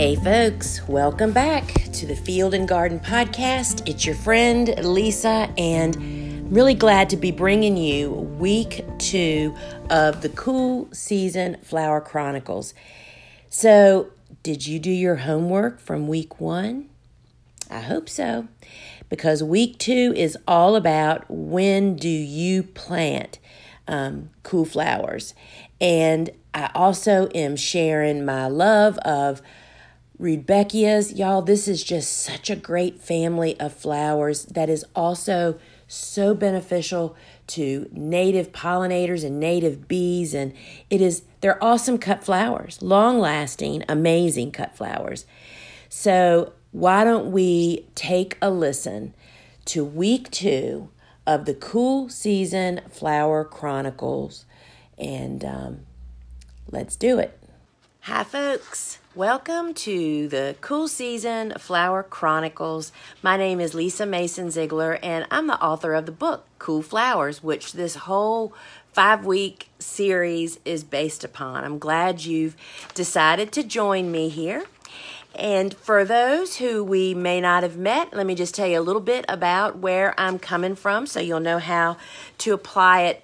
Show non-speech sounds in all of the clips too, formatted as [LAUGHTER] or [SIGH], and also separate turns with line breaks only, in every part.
Hey, folks, welcome back to the Field and Garden Podcast. It's your friend Lisa, and I'm really glad to be bringing you week two of the Cool Season Flower Chronicles. So, did you do your homework from week one? I hope so, because week two is all about when do you plant um, cool flowers. And I also am sharing my love of Rudbeckias. Y'all, this is just such a great family of flowers that is also so beneficial to native pollinators and native bees. And it is, they're awesome cut flowers, long lasting, amazing cut flowers. So, why don't we take a listen to week two of the Cool Season Flower Chronicles? And um, let's do it. Hi, folks. Welcome to the Cool Season Flower Chronicles. My name is Lisa Mason Ziegler, and I'm the author of the book Cool Flowers, which this whole five week series is based upon. I'm glad you've decided to join me here. And for those who we may not have met, let me just tell you a little bit about where I'm coming from so you'll know how to apply it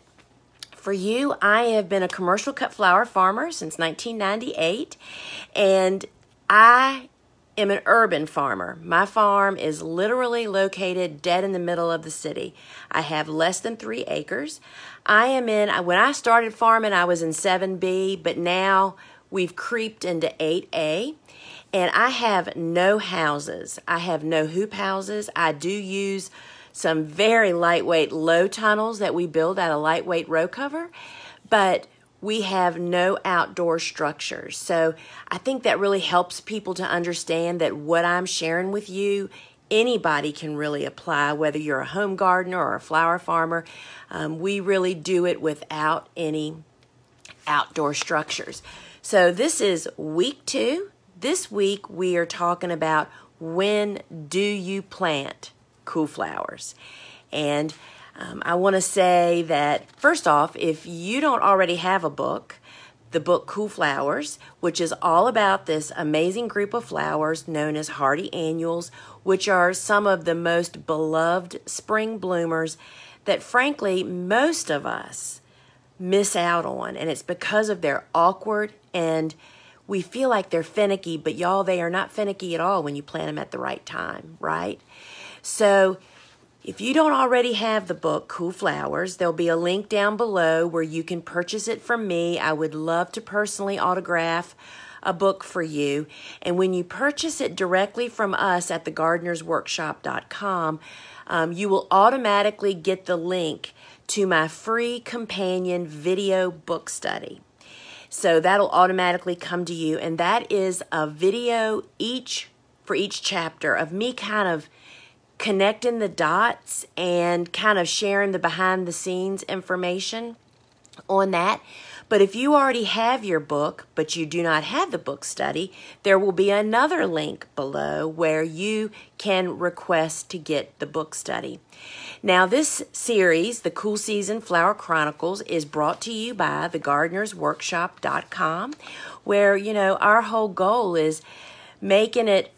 for you, I have been a commercial cut flower farmer since 1998, and I am an urban farmer. My farm is literally located dead in the middle of the city. I have less than three acres. I am in, when I started farming, I was in 7B, but now we've creeped into 8A. And I have no houses. I have no hoop houses. I do use some very lightweight low tunnels that we build out of lightweight row cover, but we have no outdoor structures. So I think that really helps people to understand that what I'm sharing with you, anybody can really apply, whether you're a home gardener or a flower farmer. Um, we really do it without any outdoor structures. So this is week two. This week we are talking about when do you plant? Cool flowers. And um, I want to say that, first off, if you don't already have a book, the book Cool Flowers, which is all about this amazing group of flowers known as hardy annuals, which are some of the most beloved spring bloomers that, frankly, most of us miss out on. And it's because of their awkward and we feel like they're finicky, but y'all, they are not finicky at all when you plant them at the right time, right? So if you don't already have the book, Cool Flowers, there'll be a link down below where you can purchase it from me. I would love to personally autograph a book for you. And when you purchase it directly from us at thegardenersworkshop.com, um, you will automatically get the link to my free companion video book study. So that'll automatically come to you. And that is a video each for each chapter of me kind of connecting the dots and kind of sharing the behind the scenes information on that. But if you already have your book, but you do not have the book study, there will be another link below where you can request to get the book study. Now, this series, the Cool Season Flower Chronicles, is brought to you by thegardenersworkshop.com, where, you know, our whole goal is making it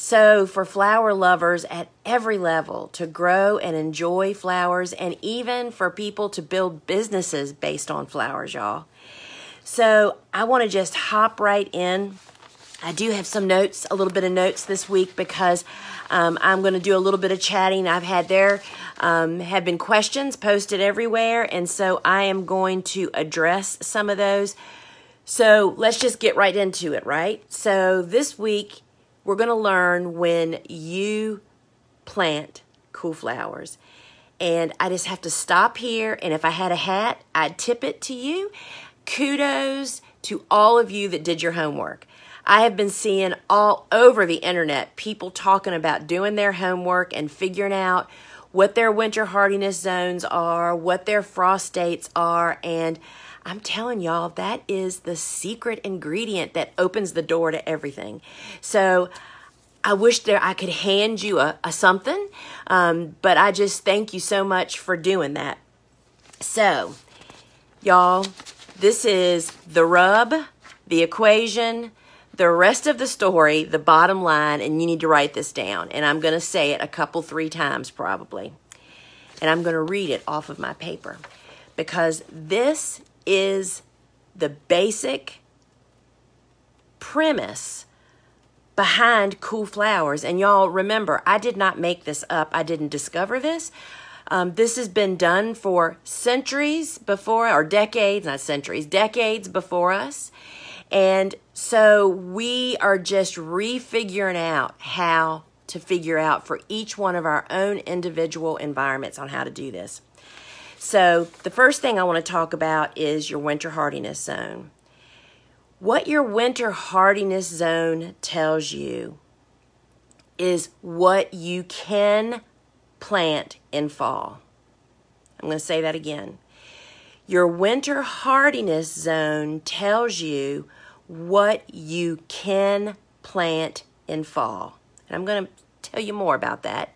so, for flower lovers at every level to grow and enjoy flowers, and even for people to build businesses based on flowers, y'all. So, I want to just hop right in. I do have some notes, a little bit of notes this week because um, I'm going to do a little bit of chatting. I've had there um, have been questions posted everywhere, and so I am going to address some of those. So let's just get right into it, right? So this week we're going to learn when you plant cool flowers. And I just have to stop here. And if I had a hat, I'd tip it to you. Kudos to all of you that did your homework. I have been seeing all over the internet people talking about doing their homework and figuring out what their winter hardiness zones are, what their frost dates are, and I'm telling y'all, that is the secret ingredient that opens the door to everything. So I wish there I could hand you a, a something, um, but I just thank you so much for doing that. So, y'all, this is the rub, the equation, the rest of the story, the bottom line, and you need to write this down. And I'm going to say it a couple, three times probably. And I'm going to read it off of my paper because this is the basic premise behind Cool Flowers. And y'all remember, I did not make this up, I didn't discover this. Um, this has been done for centuries before, or decades, not centuries, decades before us. And so we are just refiguring out how to figure out for each one of our own individual environments on how to do this. So, the first thing I want to talk about is your winter hardiness zone. What your winter hardiness zone tells you is what you can plant in fall. I'm going to say that again. Your winter hardiness zone tells you what you can plant in fall. And I'm going to tell you more about that.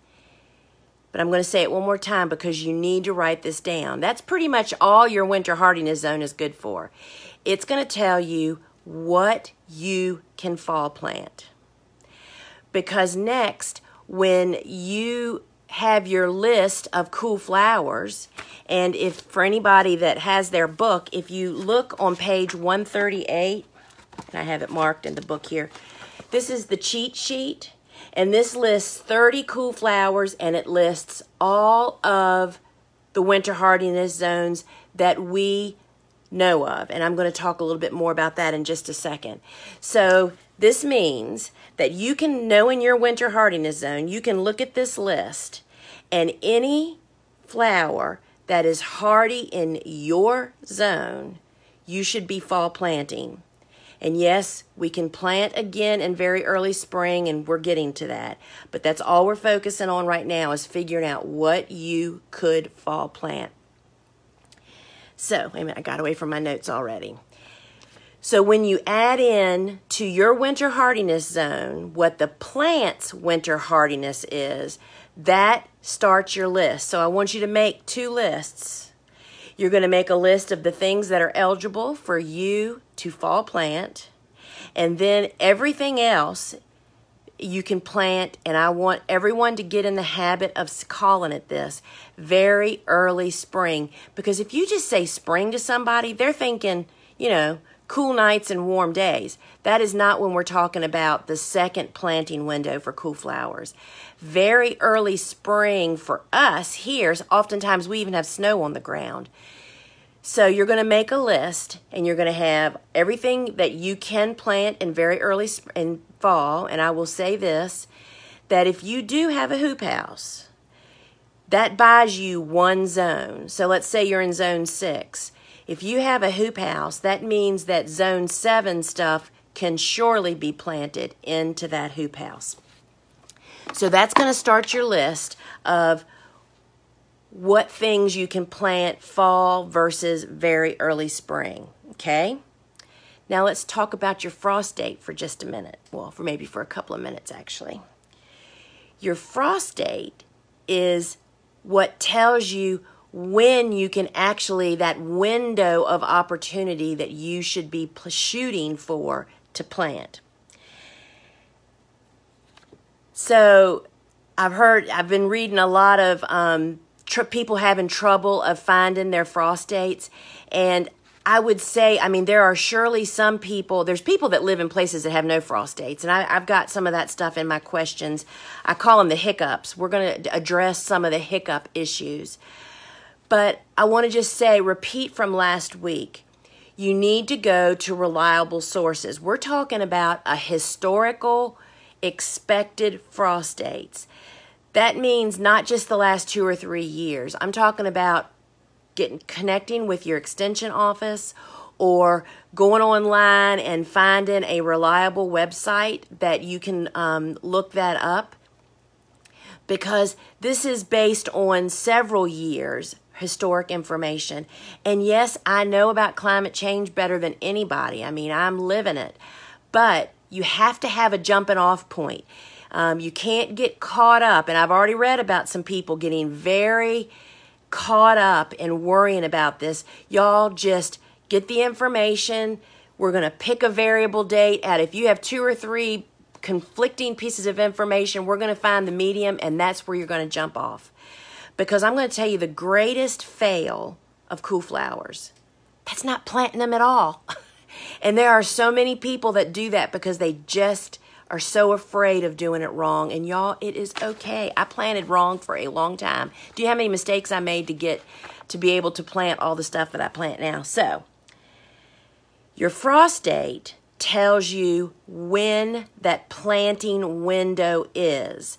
But I'm going to say it one more time because you need to write this down. That's pretty much all your winter hardiness zone is good for. It's going to tell you what you can fall plant. Because next, when you have your list of cool flowers. And if for anybody that has their book, if you look on page 138, and I have it marked in the book here, this is the cheat sheet. And this lists 30 cool flowers and it lists all of the winter hardiness zones that we know of. And I'm going to talk a little bit more about that in just a second. So this means that you can know in your winter hardiness zone, you can look at this list and any flower that is hardy in your zone, you should be fall planting. And yes, we can plant again in very early spring, and we're getting to that. But that's all we're focusing on right now is figuring out what you could fall plant. So, wait a minute, I got away from my notes already. So when you add in to your winter hardiness zone what the plant's winter hardiness is, that starts your list. So I want you to make two lists. You're going to make a list of the things that are eligible for you to fall plant, and then everything else you can plant, and I want everyone to get in the habit of calling it this very early spring. Because if you just say spring to somebody, they're thinking, you know, cool nights and warm days. That is not when we're talking about the second planting window for cool flowers. Very early spring for us here, oftentimes we even have snow on the ground. So you're going to make a list and you're going to have everything that you can plant in very early in fall. And I will say this that if you do have a hoop house, that buys you one zone. So let's say you're in zone six. If you have a hoop house, that means that zone seven stuff can surely be planted into that hoop house. So that's going to start your list of what things you can plant fall versus very early spring. Okay? Now let's talk about your frost date for just a minute. Well, for maybe for a couple of minutes actually. Your frost date is what tells you when you can actually that window of opportunity that you should be shooting for to plant. So I've heard, I've been reading a lot of um, tr- people having trouble of finding their frost dates. And I would say, I mean, there are surely some people, there's people that live in places that have no frost dates. And I, have got some of that stuff in my questions. I call them the hiccups. We're going to address some of the hiccup issues. But I want to just say, repeat from last week you need to go to reliable sources. We're talking about a historical expected frost dates. That means not just the last two or three years. I'm talking about getting connecting with your extension office or going online and finding a reliable website that you can um, look that up because this is based on several years historic information. And yes, I know about climate change better than anybody. I mean, I'm living it. But you have to have a jumping off point. Um, you can't get caught up. And I've already read about some people getting very caught up in worrying about this. Y'all just get the information. We're going to pick a variable date out. If you have two or three conflicting pieces of information, we're going to find the medium, and that's where you're going to jump off. Because I'm going to tell you the greatest fail of cool flowers. That's not planting them at all. [LAUGHS] and there are so many people that do that because they just are so afraid of doing it wrong. And y'all, it is okay. I planted wrong for a long time. Do you how many mistakes I made to get to be able to plant all the stuff that I plant now? So, your frost date tells you when that planting window is.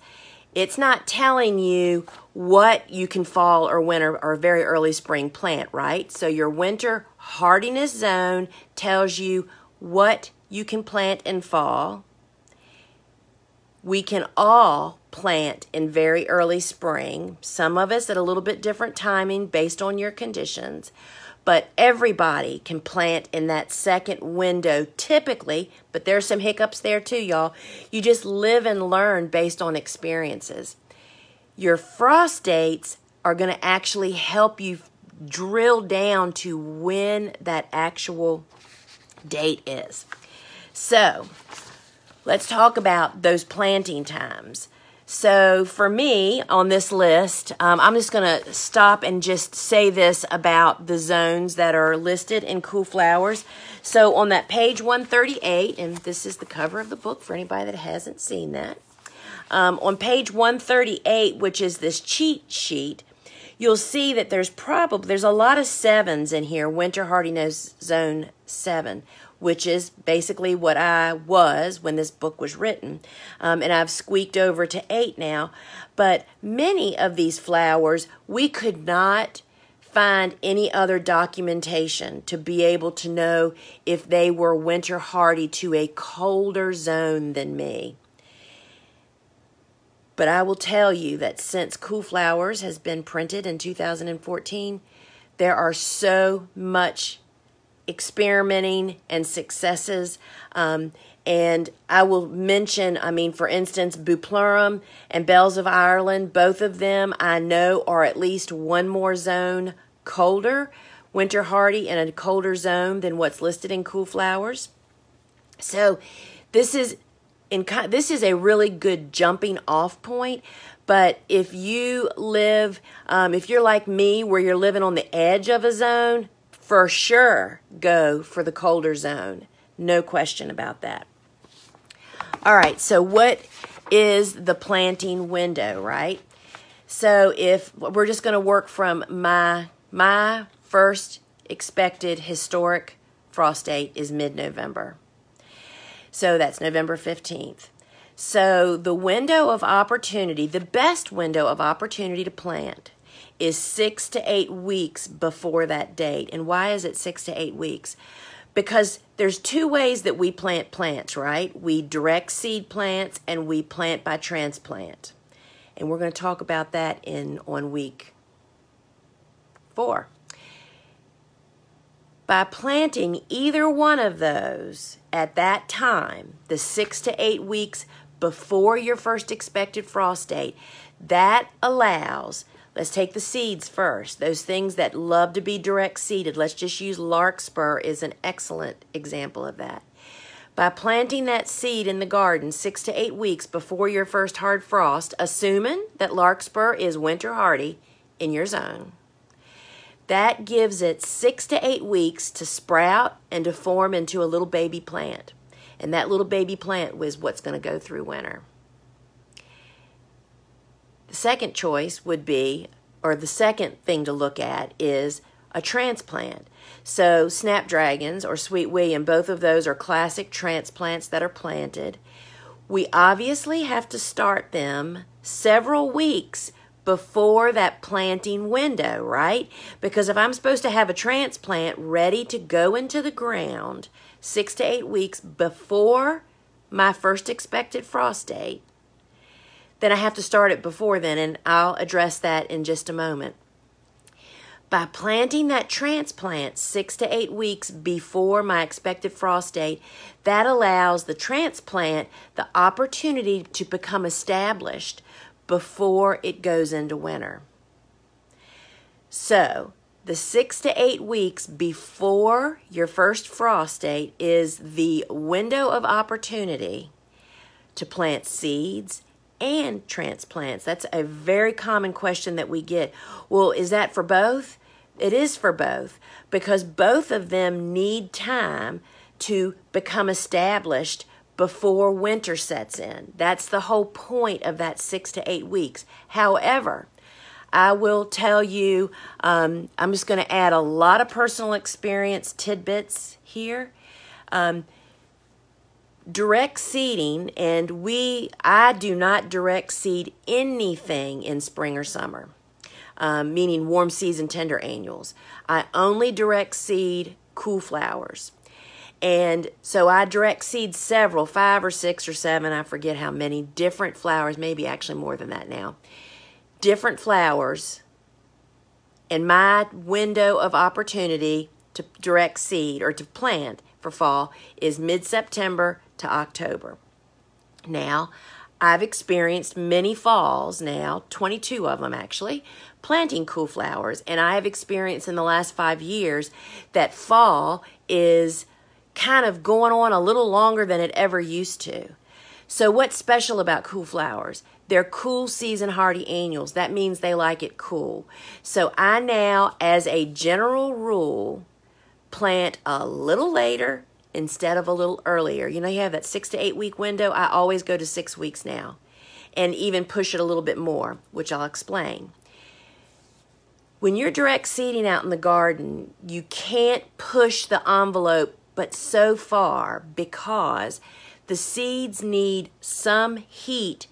It's not telling you what you can fall or winter or very early spring plant, right? So your winter hardiness zone tells you what you can plant in fall we can all plant in very early spring, some of us at a little bit different timing based on your conditions, but everybody can plant in that second window typically, but there's some hiccups there too, y'all. You just live and learn based on experiences. Your frost dates are going to actually help you drill down to when that actual date is. So, let's talk about those planting times. So, for me on this list, um, I'm just going to stop and just say this about the zones that are listed in Cool Flowers. So, on that page 138, and this is the cover of the book for anybody that hasn't seen that. Um, on page 138, which is this cheat sheet, you'll see that there's probably there's a lot of sevens in here. Winter hardiness zone seven which is basically what I was when this book was written. Um, and I've squeaked over to eight now. But many of these flowers, we could not find any other documentation to be able to know if they were winter hardy to a colder zone than me. But I will tell you that since Cool Flowers has been printed in 2014, there are so much experimenting and successes. Um, and I will mention, I mean, for instance, Bupleurum and Bells of Ireland, both of them I know are at least one more zone colder, winter hardy in a colder zone than what's listed in Cool Flowers. So this is in this is a really good jumping off point. But if you live, um, if you're like me, where you're living on the edge of a zone, for sure go for the colder zone. No question about that. All right, so what is the planting window, right? So if we're just going to work from my my first expected historic frost date is mid-November. So that's November 15th. So the window of opportunity, the best window of opportunity to plant is six to eight weeks before that date. And why is it six to eight weeks? Because there's two ways that we plant plants, right? We direct seed plants and we plant by transplant. And we're going to talk about that in on week four. By planting either one of those at that time, the six to eight weeks before your first expected frost date, that allows Let's take the seeds first. Those things that love to be direct seeded. Let's just use larkspur is an excellent example of that. By planting that seed in the garden six to eight weeks before your first hard frost, assuming that larkspur is winter hardy in your zone, that gives it six to eight weeks to sprout and to form into a little baby plant. And that little baby plant was what's going to go through winter. The second choice would be, or the second thing to look at is a transplant. So, snapdragons or sweet William, both of those are classic transplants that are planted. We obviously have to start them several weeks before that planting window, right? Because if I'm supposed to have a transplant ready to go into the ground six to eight weeks before my first expected frost date, then I have to start it before then, and I'll address that in just a moment. By planting that transplant six to eight weeks before my expected frost date, that allows the transplant the opportunity to become established before it goes into winter. So, the six to eight weeks before your first frost date is the window of opportunity to plant seeds and transplants. That's a very common question that we get. Well, is that for both? It is for both because both of them need time to become established before winter sets in. That's the whole point of that six to eight weeks. However, I will tell you, um, I'm just going to add a lot of personal experience tidbits here. Um, direct seeding, and we, I do not direct seed anything in spring or summer, um, meaning warm season tender annuals. I only direct seed cool flowers. And so I direct seed several, five or six or seven, I forget how many different flowers, maybe actually more than that now different flowers, and my window of opportunity to direct seed or to plant for fall is mid September to October. Now, I've experienced many falls now, 22 of them actually, planting cool flowers. And I have experienced in the last five years that fall is kind of going on a little longer than it ever used to. So, what's special about cool flowers? They're cool season hardy annuals. That means they like it cool. So I now, as a general rule, plant a little later instead of a little earlier. You know, you have that six to eight week window. I always go to six weeks now and even push it a little bit more, which I'll explain. When you're direct seeding out in the garden, you can't push the envelope but so far because the seeds need some heat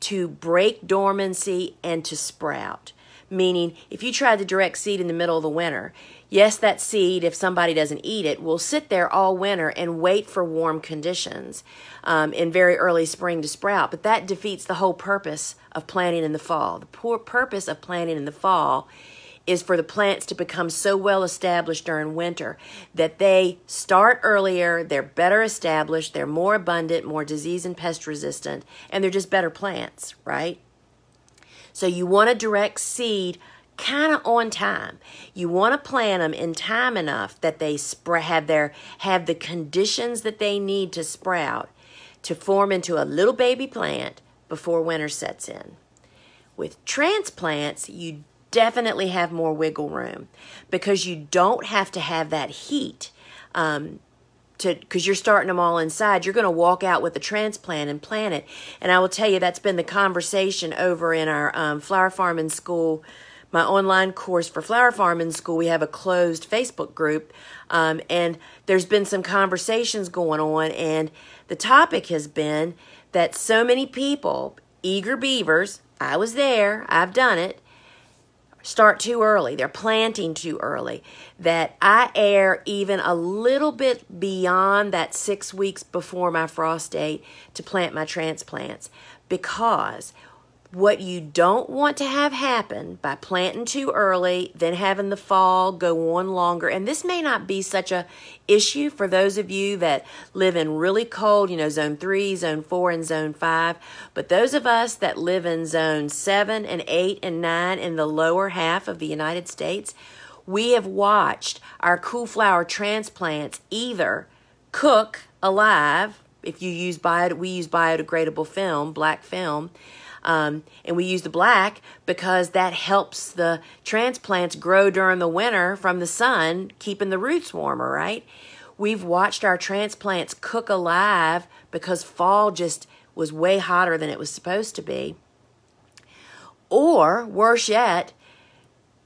to break dormancy and to sprout. Meaning, if you try the direct seed in the middle of the winter, yes, that seed, if somebody doesn't eat it, will sit there all winter and wait for warm conditions um, in very early spring to sprout. But that defeats the whole purpose of planting in the fall. The poor purpose of planting in the fall is for the plants to become so well established during winter that they start earlier, they're better established, they're more abundant, more disease and pest resistant, and they're just better plants, right? So you want to direct seed kind of on time. You want to plant them in time enough that they sp- have their have the conditions that they need to sprout to form into a little baby plant before winter sets in. With transplants, you definitely have more wiggle room because you don't have to have that heat um, to because you're starting them all inside. You're going to walk out with a transplant and plant it. And I will tell you that's been the conversation over in our um, flower farming school. My online course for flower farming school, we have a closed Facebook group, um, and there's been some conversations going on, and the topic has been that so many people, eager beavers, I was there, I've done it, start too early. They're planting too early. That I err even a little bit beyond that six weeks before my frost date to plant my transplants because what you don't want to have happen by planting too early, then having the fall go on longer. And this may not be such a issue for those of you that live in really cold, you know, zone 3, zone 4 and zone 5, but those of us that live in zone 7 and 8 and 9 in the lower half of the United States, we have watched our cool flower transplants either cook alive if you use bio we use biodegradable film, black film, um, and we use the black because that helps the transplants grow during the winter from the sun, keeping the roots warmer, right? We've watched our transplants cook alive because fall just was way hotter than it was supposed to be. Or, worse yet,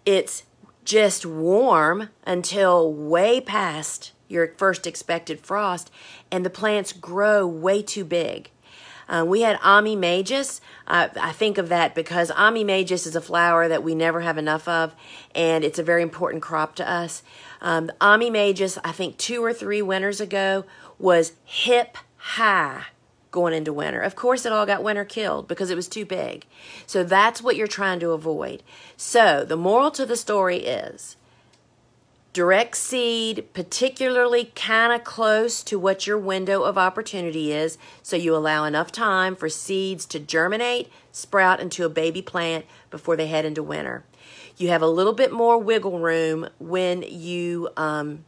it's just warm until way past your first expected frost, and the plants grow way too big. Uh, we had Ammi majus. Uh, I think of that because Ammi majus is a flower that we never have enough of, and it's a very important crop to us. Um, Ammi majus, I think two or three winters ago, was hip high going into winter. Of course, it all got winter killed because it was too big. So that's what you're trying to avoid. So the moral to the story is direct seed, particularly kind of close to what your window of opportunity is, so you allow enough time for seeds to germinate, sprout into a baby plant before they head into winter. you have a little bit more wiggle room when you um,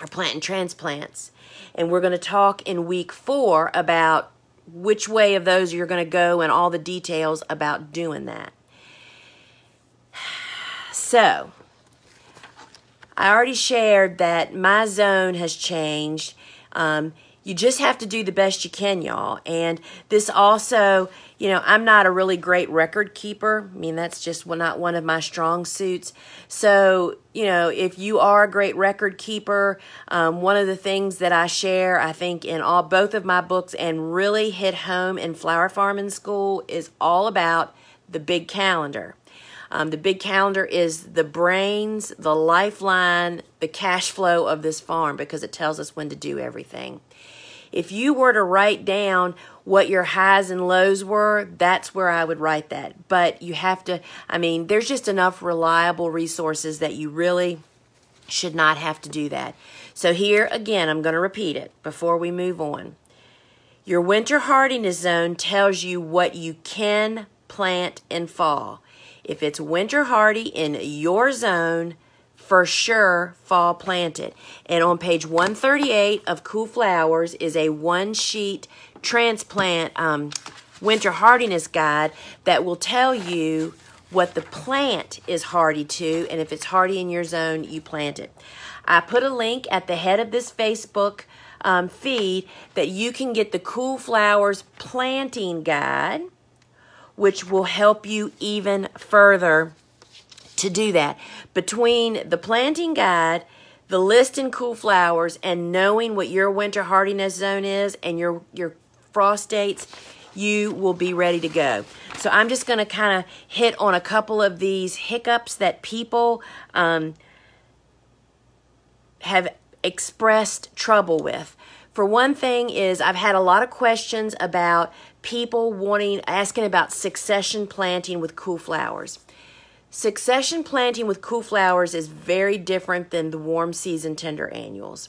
are planting transplants. And we're going to talk in week four about which way of those you're going to go and all the details about doing that. [SIGHS] So, I already shared that my zone has changed. Um, you just have to do the best you can, y'all. And this also, you know, I'm not a really great record keeper. I mean, that's just not one of my strong suits. So, you know, if you are a great record keeper, um, one of the things that I share, I think, in all both of my books and really hit home in Flower Farming School is all about the big calendar. Um, the big calendar is the brains, the lifeline, the cash flow of this farm because it tells us when to do everything. If you were to write down what your highs and lows were, that's where I would write that. But you have to, I mean, there's just enough reliable resources that you really should not have to do that. So, here again, I'm going to repeat it before we move on. Your winter hardiness zone tells you what you can plant in fall. If it's winter hardy in your zone, for sure fall planted. And on page 138 of Cool Flowers is a one sheet transplant um, winter hardiness guide that will tell you what the plant is hardy to, and if it's hardy in your zone, you plant it. I put a link at the head of this Facebook um, feed that you can get the Cool Flowers planting guide which will help you even further to do that. Between the planting guide, the list in cool flowers, and knowing what your winter hardiness zone is and your, your frost dates, you will be ready to go. So I'm just going to kind of hit on a couple of these hiccups that people um, have expressed trouble with. For one thing is I've had a lot of questions about people wanting asking about succession planting with cool flowers. Succession planting with cool flowers is very different than the warm season tender annuals.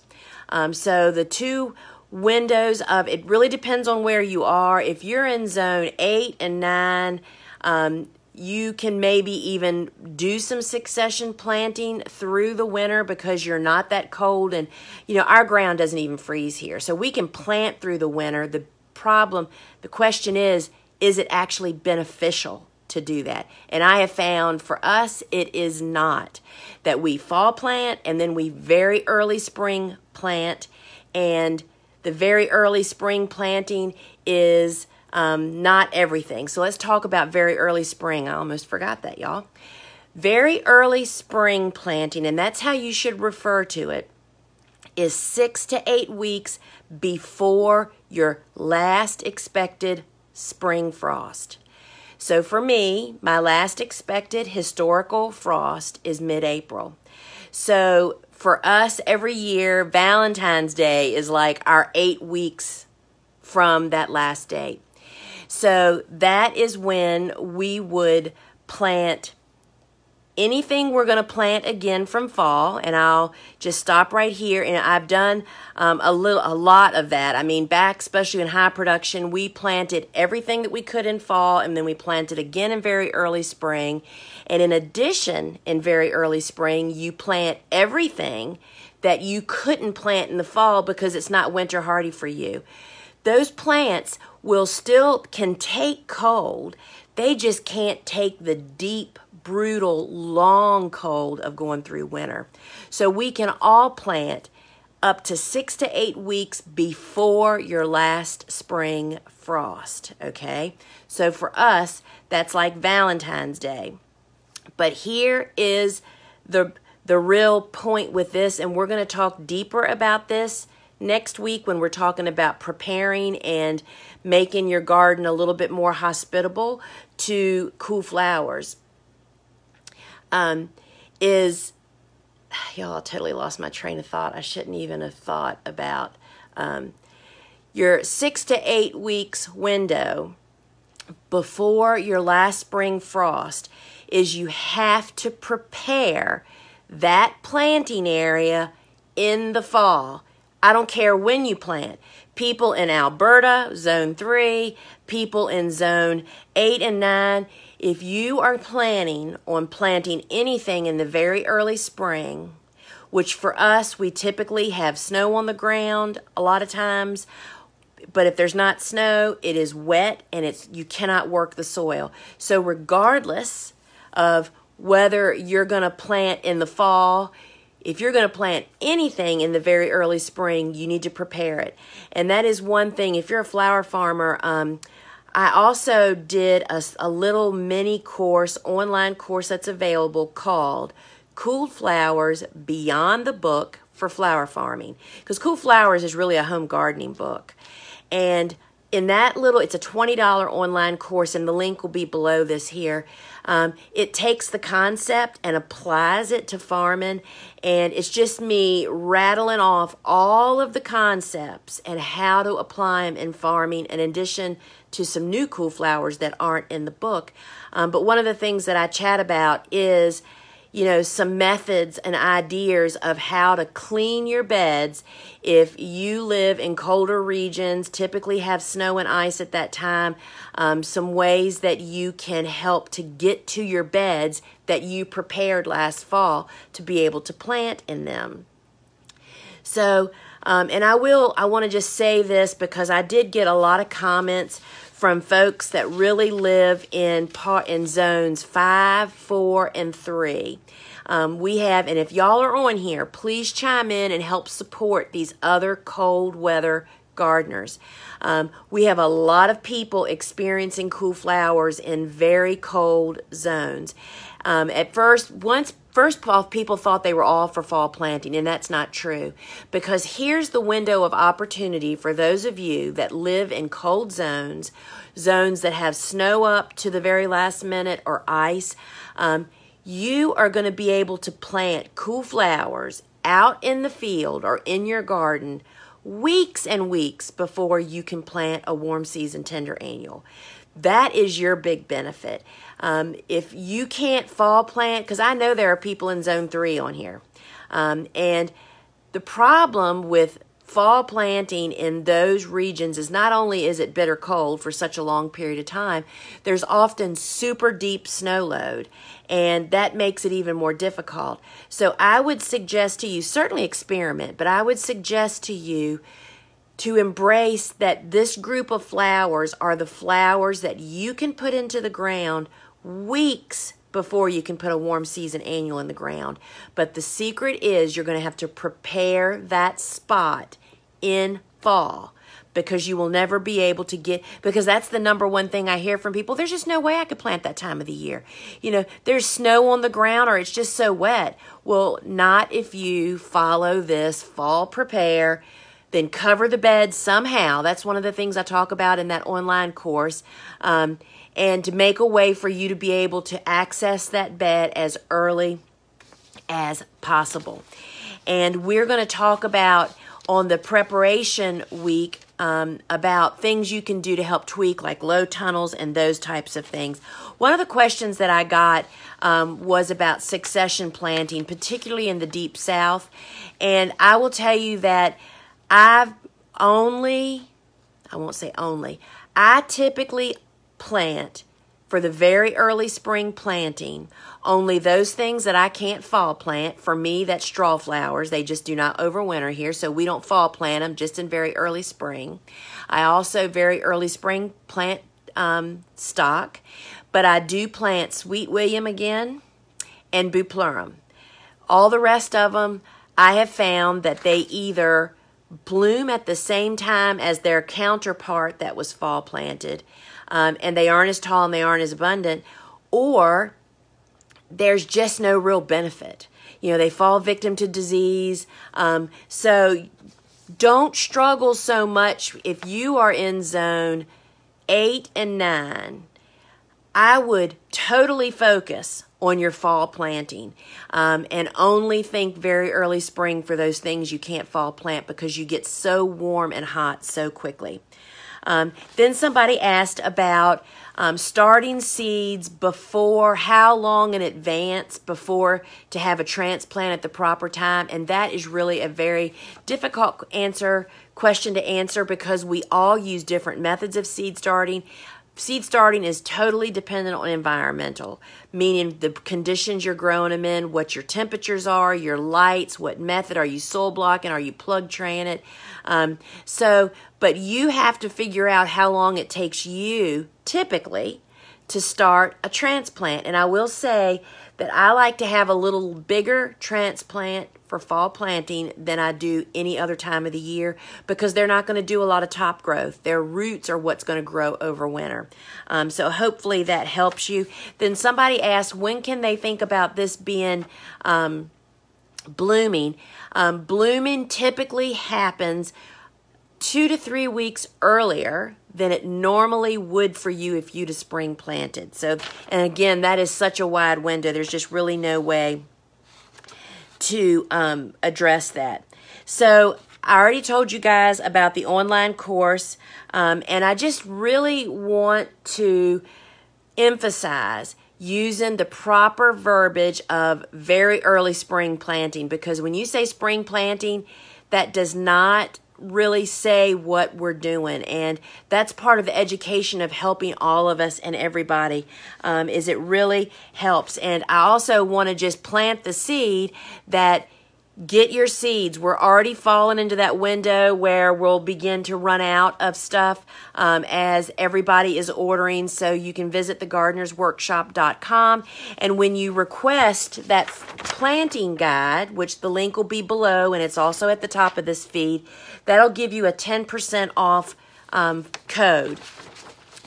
Um, so the two windows of it really depends on where you are. If you're in zone eight and nine, um, you can maybe even do some succession planting through the winter because you're not that cold and you know our ground doesn't even freeze here so we can plant through the winter the problem the question is is it actually beneficial to do that and i have found for us it is not that we fall plant and then we very early spring plant and the very early spring planting is um, not everything. So let's talk about very early spring. I almost forgot that, y'all. Very early spring planting, and that's how you should refer to it, is six to eight weeks before your last expected spring frost. So for me, my last expected historical frost is mid April. So for us, every year, Valentine's Day is like our eight weeks from that last date. So that is when we would plant anything we're going to plant again from fall and i'll just stop right here and i've done um, a little a lot of that i mean back especially in high production we planted everything that we could in fall and then we planted again in very early spring and in addition in very early spring you plant everything that you couldn't plant in the fall because it's not winter hardy for you those plants will still can take cold. They just can't take the deep, brutal, long cold of going through winter. So we can all plant up to six to eight weeks before your last spring frost. Okay, so for us, that's like Valentine's Day. But here is the the real point with this, and we're going to talk deeper about this next week when we're talking about preparing and making your garden a little bit more hospitable to cool flowers um, is [SIGHS] y'all I totally lost my train of thought. I shouldn't even have thought about um, your six to eight weeks window before your last spring frost is you have to prepare that planting area in the fall I don't care when you plant. People in Alberta, zone three, people in zone eight and nine, if you are planning on planting anything in the very early spring, which for us, we typically have snow on the ground a lot of times. But if there's not snow, it is wet and it's you cannot work the soil. So regardless of whether you're going to plant in the fall, if you're going to plant anything in the very early spring, you need to prepare it. And that is one thing. If you're a flower farmer, um, I also did a, a little mini course, online course that's available called Cool Flowers Beyond the Book for Flower Farming. Because Cool Flowers is really a home gardening book. And in that little, it's a $20 online course, and the link will be below this here. Um, it takes the concept and applies it to farming, and it's just me rattling off all of the concepts and how to apply them in farming, in addition to some new cool flowers that aren't in the book. Um, but one of the things that I chat about is you know, some methods and ideas of how to clean your beds if you live in colder regions, typically have snow and ice at that time, um, some ways that you can help to get to your beds that you prepared last fall to be able to plant in them. So, um, and I will, I want to just say this because I did get a lot of comments from folks that really live in part in zones five, four, and three. Um, we have, and if y'all are on here, please chime in and help support these other cold weather gardeners. Um, we have a lot of people experiencing cool flowers in very cold zones. Um, at first, once first off, people thought they were all for fall planting, and that's not true. Because here's the window of opportunity for those of you that live in cold zones, zones that have snow up to the very last minute or ice. Um, you are going to be able to plant cool flowers out in the field or in your garden weeks and weeks before you can plant a warm season tender annual. That is your big benefit. Um, if you can't fall plant, because I know there are people in zone three on here, um, and the problem with fall planting in those regions is not only is it bitter cold for such a long period of time, there's often super deep snow load, and that makes it even more difficult. So I would suggest to you, certainly experiment, but I would suggest to you to embrace that this group of flowers are the flowers that you can put into the ground weeks before you can put a warm season annual in the ground. But the secret is you're going to have to prepare that spot in fall because you will never be able to get because that's the number one thing I hear from people. There's just no way I could plant that time of the year. You know, there's snow on the ground or it's just so wet. Well, not if you follow this fall prepare, then cover the bed somehow. That's one of the things I talk about in that online course. Um, and to make a way for you to be able to access that bed as early as possible. And we're going to talk about on the preparation week um, about things you can do to help tweak, like low tunnels and those types of things. One of the questions that I got um, was about succession planting, particularly in the deep south. And I will tell you that I've only, I won't say only, I typically plant for the very early spring planting only those things that I can't fall plant. For me, that's straw flowers. They just do not overwinter here, so we don't fall plant them just in very early spring. I also very early spring plant um, stock, but I do plant Sweet William again and Bupleurum. All the rest of them, I have found that they either bloom at the same time as their counterpart that was fall planted, um, and they aren't as tall and they aren't as abundant, or there's just no real benefit. You know, they fall victim to disease. Um, so don't struggle so much if you are in zone eight and nine. I would totally focus on your fall planting um, and only think very early spring for those things you can't fall plant because you get so warm and hot so quickly. Um, then somebody asked about um, starting seeds before how long in advance before to have a transplant at the proper time, and that is really a very difficult answer question to answer because we all use different methods of seed starting. Seed starting is totally dependent on environmental, meaning the conditions you're growing them in, what your temperatures are, your lights, what method are you soil blocking, are you plug traying it. Um, so, but you have to figure out how long it takes you typically to start a transplant. And I will say that I like to have a little bigger transplant for fall planting than I do any other time of the year because they're not going to do a lot of top growth. Their roots are what's going to grow over winter. Um, so hopefully that helps you. Then somebody asked, when can they think about this being um, blooming? Um, blooming typically happens two to three weeks earlier than it normally would for you if you'd have spring planted. So, and again, that is such a wide window. There's just really no way to um, address that. So, I already told you guys about the online course, um, and I just really want to emphasize using the proper verbiage of very early spring planting because when you say spring planting, that does not really say what we're doing. And that's part of the education of helping all of us and everybody um, is it really helps. And i also want to just plant the seed that Get your seeds. We're already falling into that window where we'll begin to run out of stuff um, as everybody is ordering. So you can visit thegardenersworkshop.com. And when you request that planting guide, which the link will be below and it's also at the top of this feed, that'll give you a 10% off um, code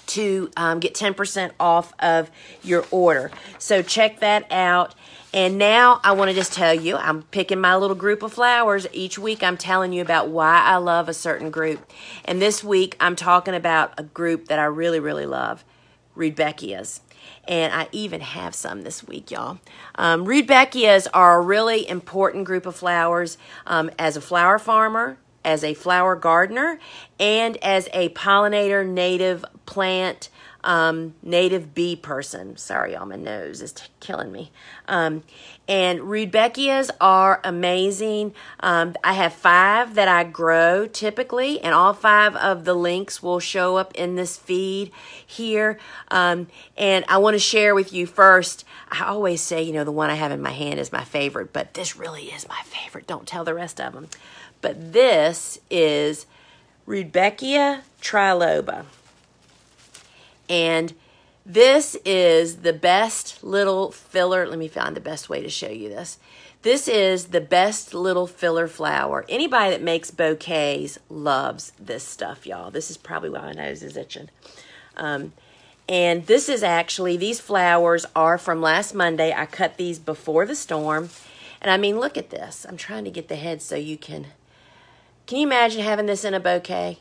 to um, get 10% off of your order. So check that out. And now I want to just tell you, I'm picking my little group of flowers. Each week I'm telling you about why I love a certain group. And this week I'm talking about a group that I really, really love, Rudbeckias. And I even have some this week, y'all. Um, Rudbeckias are a really important group of flowers um, as a flower farmer, as a flower gardener, and as a pollinator native plant um, native bee person. Sorry, y'all, my nose is t- killing me. Um, and Rudbeckias are amazing. Um, I have five that I grow typically, and all five of the links will show up in this feed here. Um, and I want to share with you first. I always say, you know, the one I have in my hand is my favorite, but this really is my favorite. Don't tell the rest of them. But this is Rudbeckia triloba. And this is the best little filler. Let me find the best way to show you this. This is the best little filler flower. Anybody that makes bouquets loves this stuff, y'all. This is probably why my nose is itching. Um, and this is actually, these flowers are from last Monday. I cut these before the storm. And I mean, look at this. I'm trying to get the head so you can, can you imagine having this in a bouquet?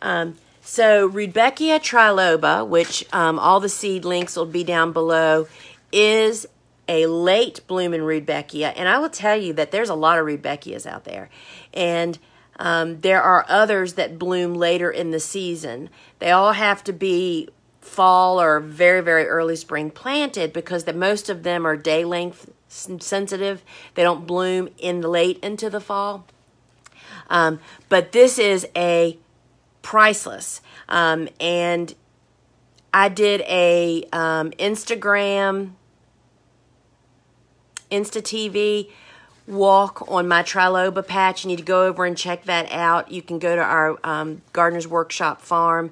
Um, so Rudbeckia triloba, which um, all the seed links will be down below, is a late blooming Rudbeckia. And I will tell you that there's a lot of Rudbeckias out there. And um, there are others that bloom later in the season. They all have to be fall or very, very early spring planted because the, most of them are day length sensitive. They don't bloom in late into the fall. Um, but this is a priceless. Um, and I did a um, Instagram, Insta TV walk on my triloba patch. You need to go over and check that out. You can go to our um, Gardener's Workshop farm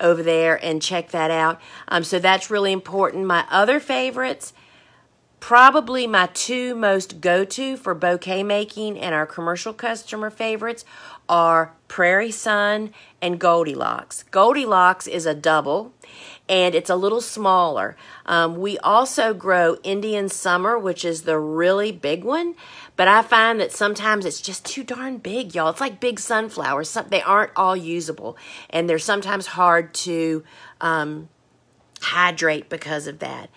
over there and check that out. Um, so that's really important. My other favorites Probably my two most go to for bouquet making and our commercial customer favorites are Prairie Sun and Goldilocks. Goldilocks is a double and it's a little smaller. Um, we also grow Indian Summer, which is the really big one, but I find that sometimes it's just too darn big, y'all. It's like big sunflowers. Some, they aren't all usable, and they're sometimes hard to um, hydrate because of that.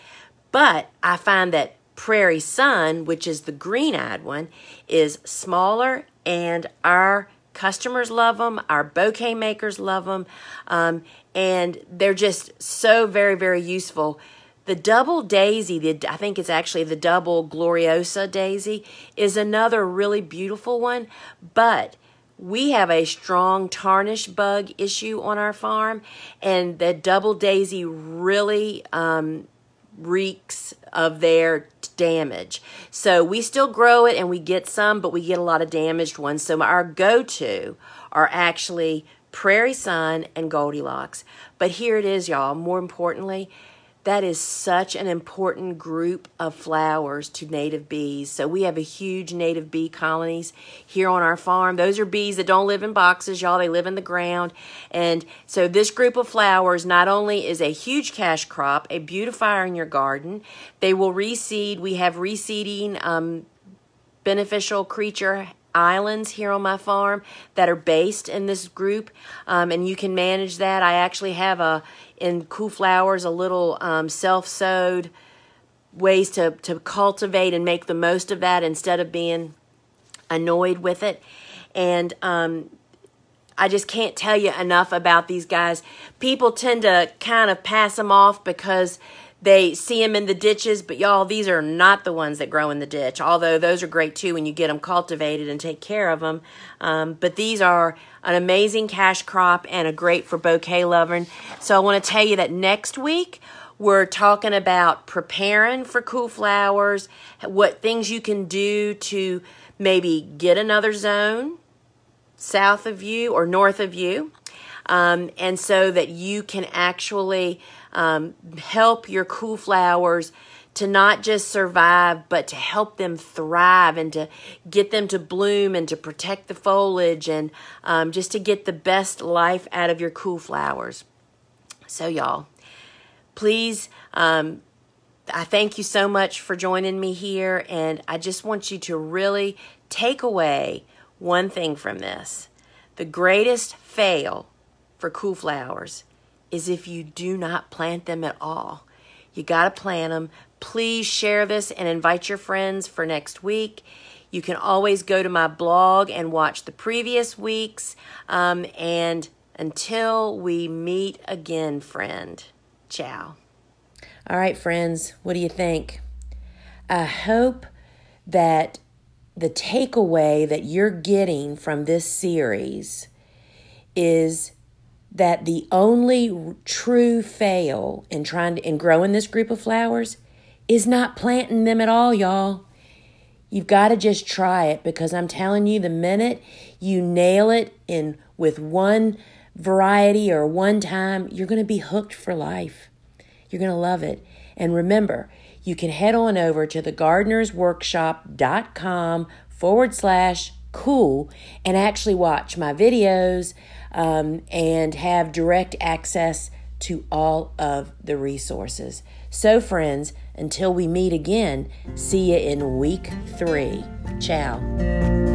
But I find that Prairie Sun, which is the green eyed one, is smaller and our customers love them, our bouquet makers love them, um, and they're just so very, very useful. The double daisy, the, I think it's actually the double gloriosa daisy, is another really beautiful one, but we have a strong tarnish bug issue on our farm, and the double daisy really um, reeks of their damage. So we still grow it and we get some, but we get a lot of damaged ones. So our go to are actually Prairie Sun and Goldilocks. But here it is, y'all. More importantly, that is such an important group of flowers to native bees. So we have a huge native bee colonies here on our farm. Those are bees that don't live in boxes, y'all. They live in the ground. And so this group of flowers not only is a huge cash crop, a beautifier in your garden, they will reseed. We have reseeding um, beneficial creature islands here on my farm that are based in this group um, and you can manage that i actually have a in cool flowers a little um, self-sowed ways to, to cultivate and make the most of that instead of being annoyed with it and um, I just can't tell you enough about these guys. People tend to kind of pass them off because they see them in the ditches, but y'all, these are not the ones that grow in the ditch, although those are great too when you get them cultivated and take care of them. Um, but these are an amazing cash crop and a great for bouquet loving. So I want to tell you that next week, we're talking about preparing for cool flowers, what things you can do to maybe get another zone south of you or north of you. Um, and so that you can actually um, help your cool flowers to not just survive, but to help them thrive and to get them to bloom and to protect the foliage and um, just to get the best life out of your cool flowers. So, y'all, please, um, I thank you so much for joining me here, and I just want you to really take away one thing from this. The greatest fail for cool flowers is if you do not plant them at all. You got to plant them. Please share this and invite your friends for next week. You can always go to my blog and watch the previous weeks. Um, and until we meet again, friend, ciao. All right, friends, what do you think? I hope that the takeaway that you're getting from this series is that the only true fail in trying to in growing this group of flowers is not planting them at all, y'all. You've got to just try it because I'm telling you, the minute you nail it in with one variety or one time, you're going to be hooked for life. You're going to love it. And remember, you can head on over to thegardenersworkshop.com forward slash cool and actually watch my videos um, and have direct access to all of the resources. So, friends, until we meet again, see you in week three. Ciao.